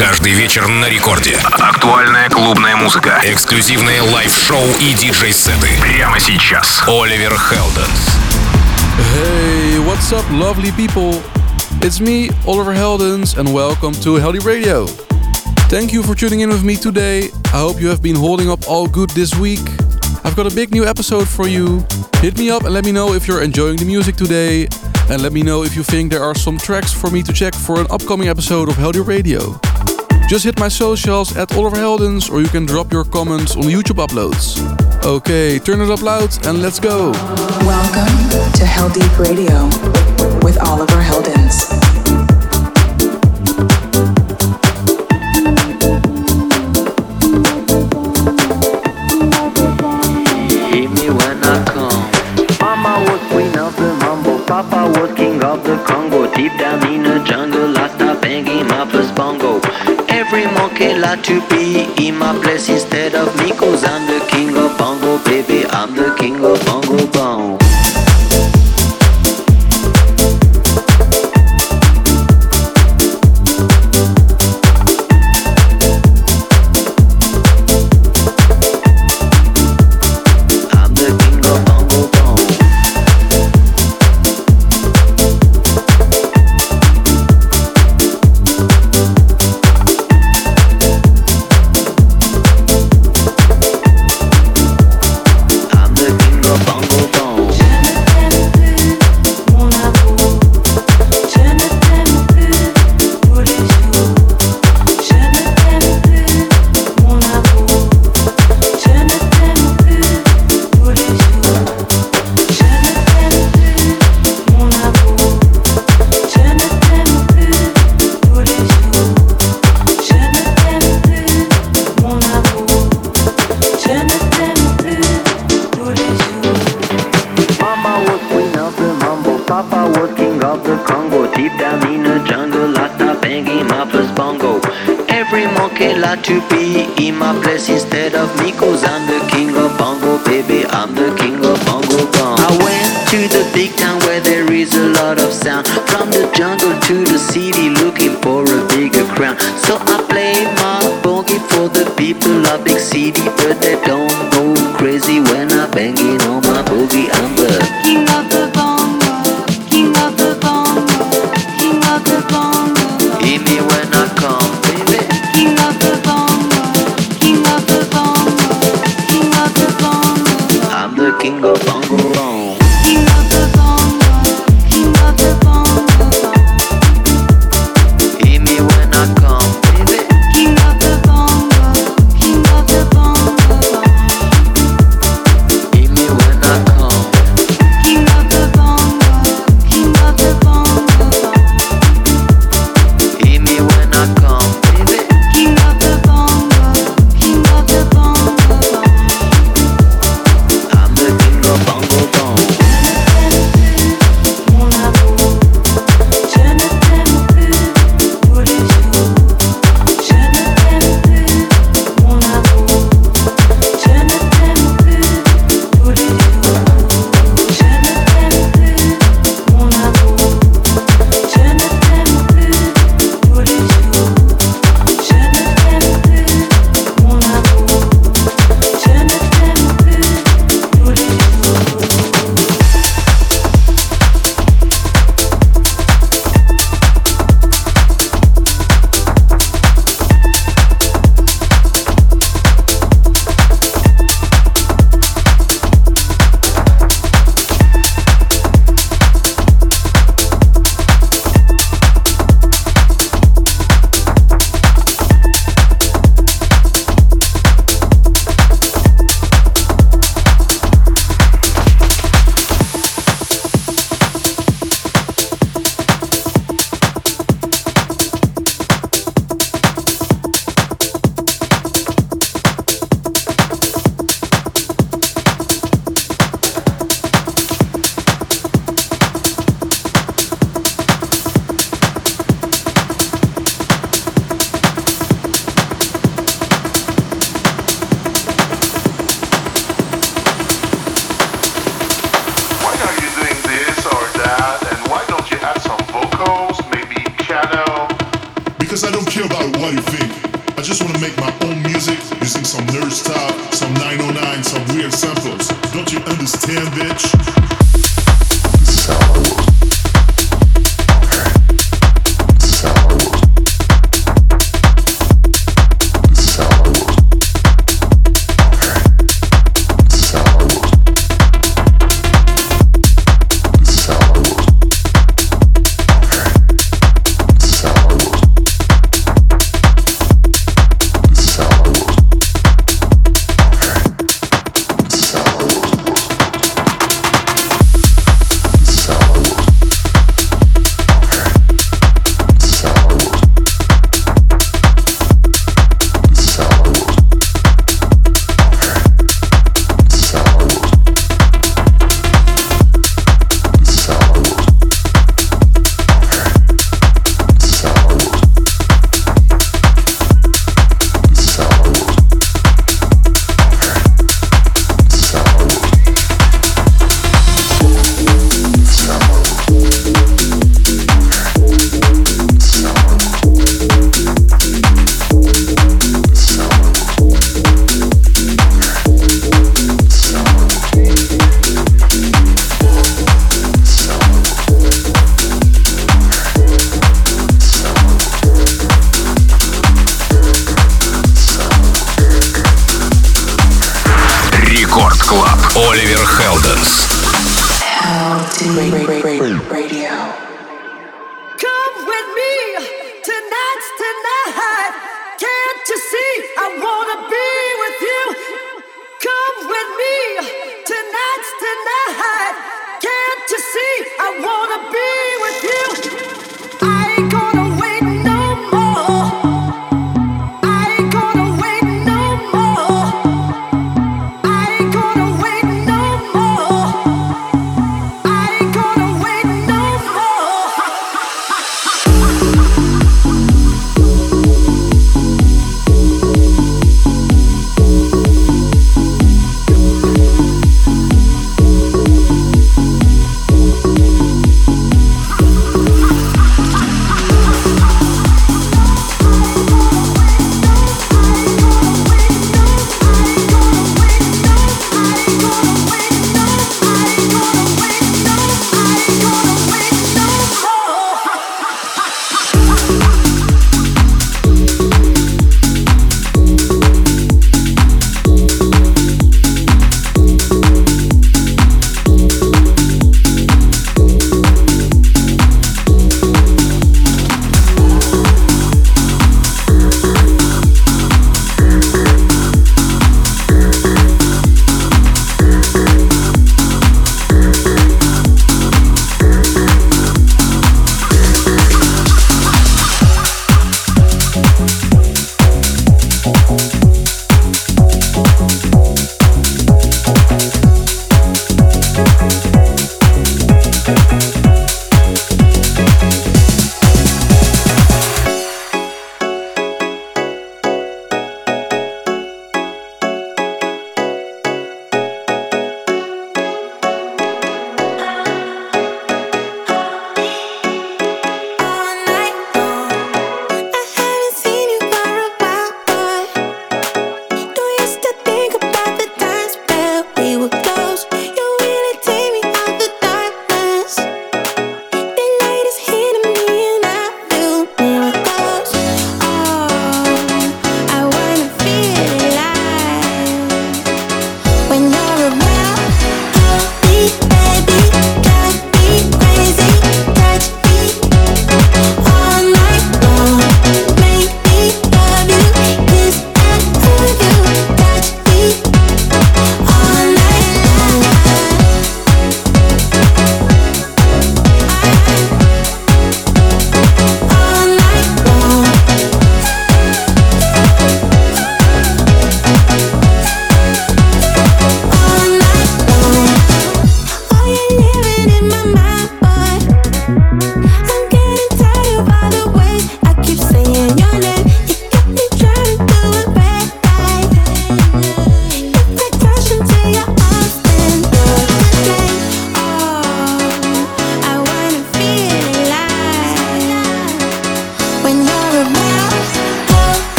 Каждый вечер на рекорде. Актуальная клубная музыка. Эксклюзивные лайв-шоу и диджей-сеты. Прямо сейчас. Оливер Хелденс. Hey, what's up, lovely people? It's me, Oliver Heldens, and welcome to Heldeep Radio. Thank you for tuning in with me today. I hope you have been holding up all good this week. I've got a big new episode for you. Hit me up and let me know if you're enjoying the music today. And let me know if you think there are some tracks for me to check for an upcoming episode of Heldeep Radio. Just hit my socials at Oliver Heldens or you can drop your comments on YouTube uploads. Okay, turn it up loud and let's go. Welcome to Heldeep Radio with Oliver Heldens. Papa was king of the Congo. Deep down in the jungle I start banging my first bongo Every monkey like to be in my place instead of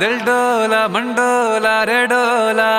दिल डोला मंडोला रे डोला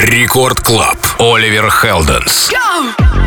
Рекорд Клаб. Оливер Хелденс. Go!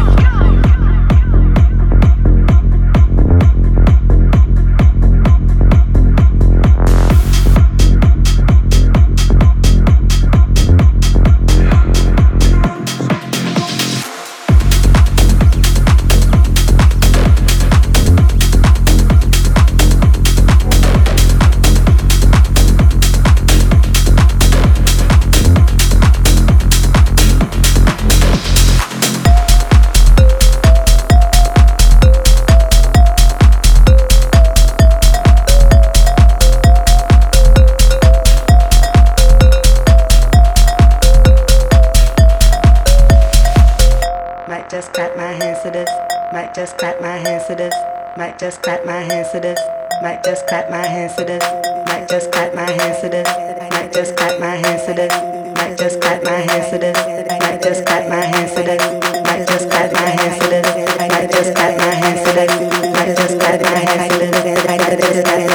Might just clap my hands to this. Might just clap my hands to this. Might just clap my hands to this. Might just clap my hands to this. Might just clap my hands to this. Might just clap my hands to this. Might just clap my hands to this. Might just clap my hands to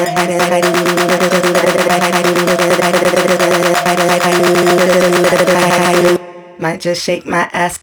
this. Might just shake my ass.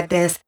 like this.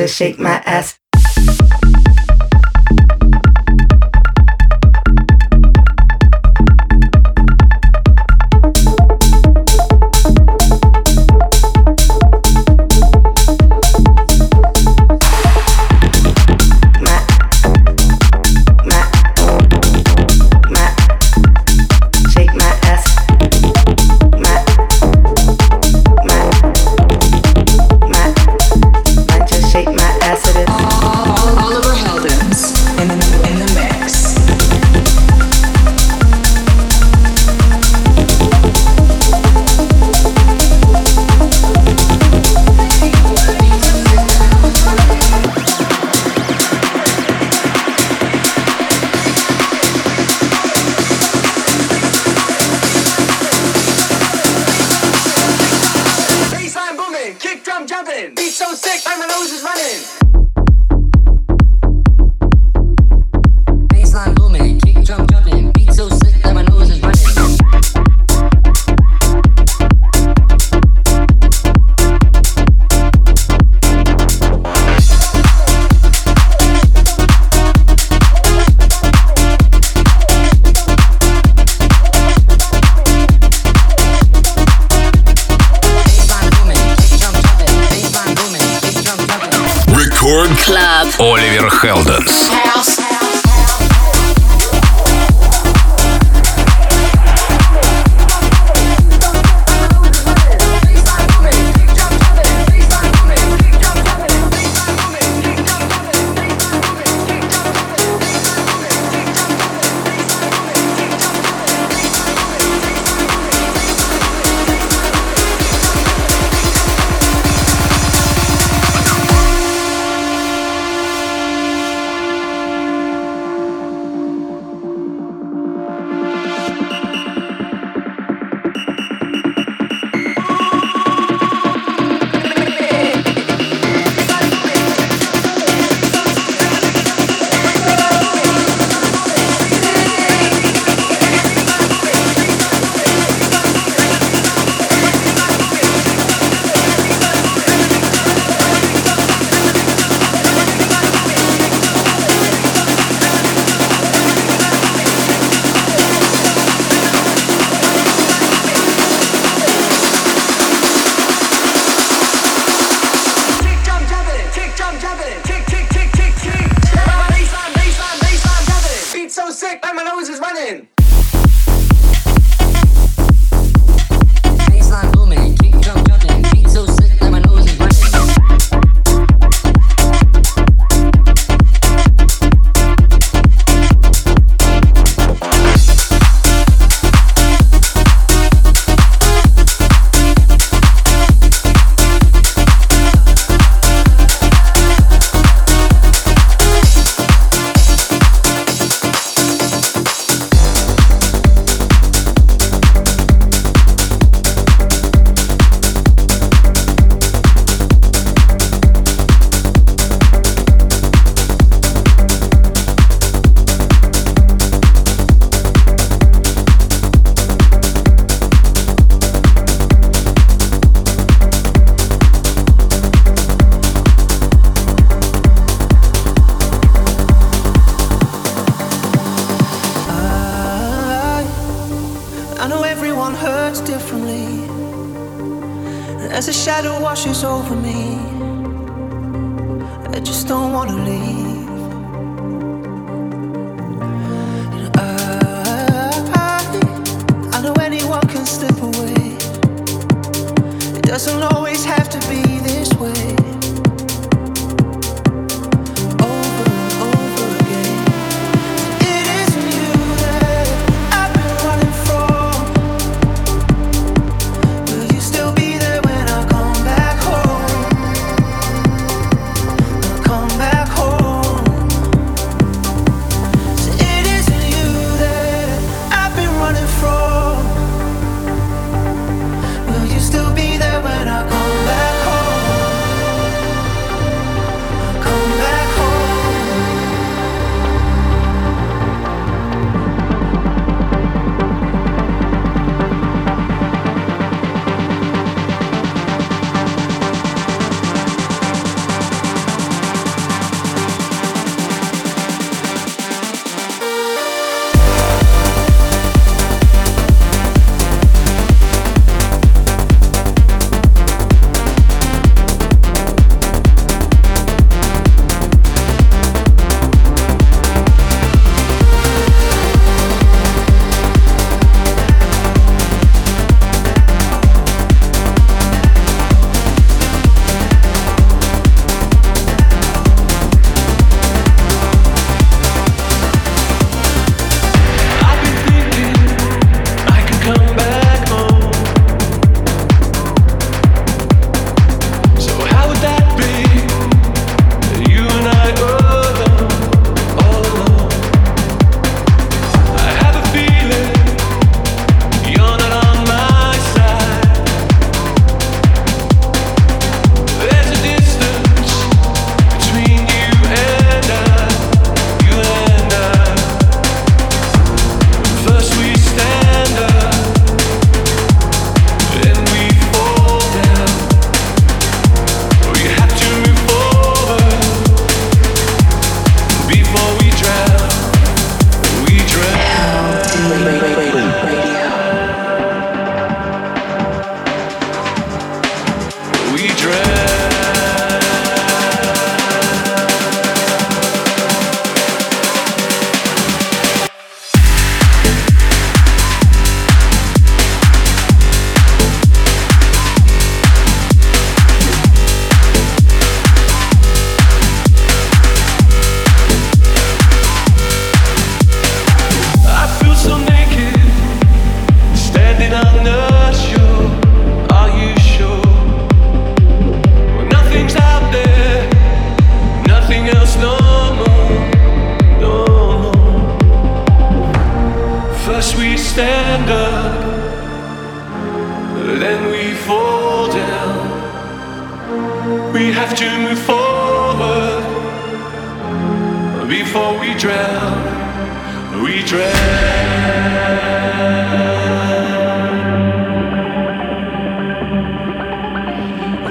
Just shake my ass. Come back home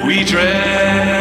We drown.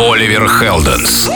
Оливер Хелденс.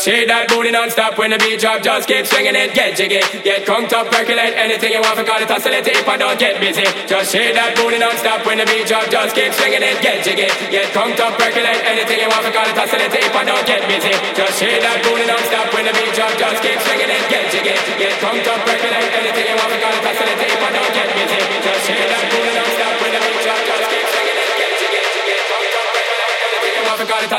Just shake that booty non-stop when the beat drop. Just keep swinging it, get jiggy, get crunked up, percolate anything you want. Forgot it, oscillate if I don't get busy. Just shake that booty non-stop when the beat drop. Just keep swinging it, get jiggy, get crunked up, percolate anything you want. Forgot it, oscillate if I don't get busy. Just shake that booty non-stop when the beat drop. Just keep swinging it, get jiggy, get crunked up, percolate anything you want. Forgot it, oscillate if I don't get busy.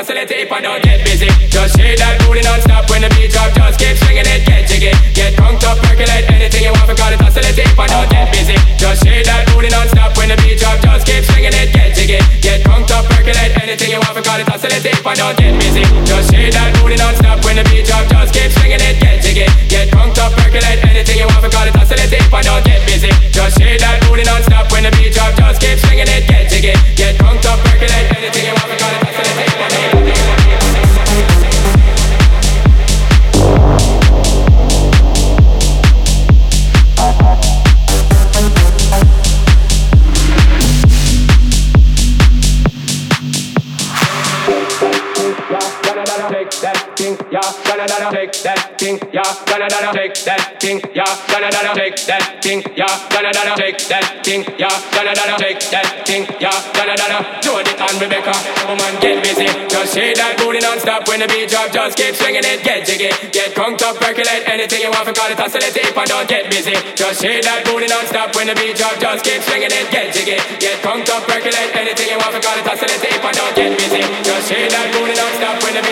Oscillate I don't get busy. Just shake that booty non-stop when the beat drop. Just keep swinging it, get jiggy, get crunked up, percolate anything you want. Forgot it, oscillate if I don't get busy. Just shake that booty non-stop when the beat drop. Just keep swinging it, get jiggy, get crunked up, percolate anything you want. Forgot it, oscillate if I don't get busy. Just shake that booty non-stop when the beat drop. Just keep swinging it, get jiggy, get up, percolate anything you want. It, don't get busy. Just shake that booty non-stop when the beat drop. Just keep swinging it, get jiggy, get take that thing, yeah, take that thing, take that thing, take that thing, take that thing, take that thing, and Rebecca, woman get busy, just that booty when the beat drop, just keep swinging it, get jiggy, get conked up, percolate anything you want for call it oscillate. If I don't get busy, just shake that booty non-stop when the beat drop, just keep swinging it, get jiggy, get conked up, percolate anything you want for call it oscillate. If I don't get busy, just shake that booty non-stop when the beat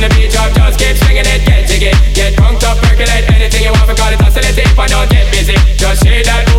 when the beat drop. Just keep swinging it, get jiggy, get conked up, percolate anything you want. Because it's oscillate if I don't get busy. Just shake that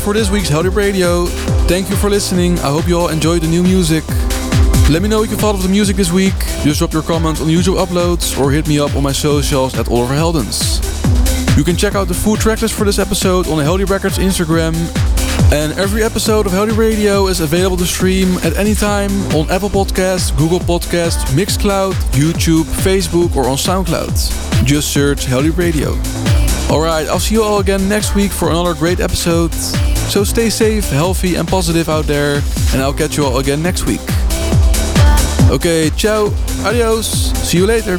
For this week's Heldeep Radio. Thank you for listening. I hope you all enjoyed the new music. Let me know what you thought of the music this week. Just drop your comments on YouTube uploads or hit me up on my socials at Oliver Heldens. You can check out the full tracklist for this episode on the Heldeep Records Instagram. And every episode of Heldeep Radio is available to stream at any time on Apple Podcasts, Google Podcasts, Mixcloud, YouTube, Facebook, or on SoundCloud. Just search Heldeep Radio. Alright, I'll see you all again next week for another great episode. So stay safe, healthy, and positive out there, and I'll catch you all again next week. Okay, ciao, adios, see you later.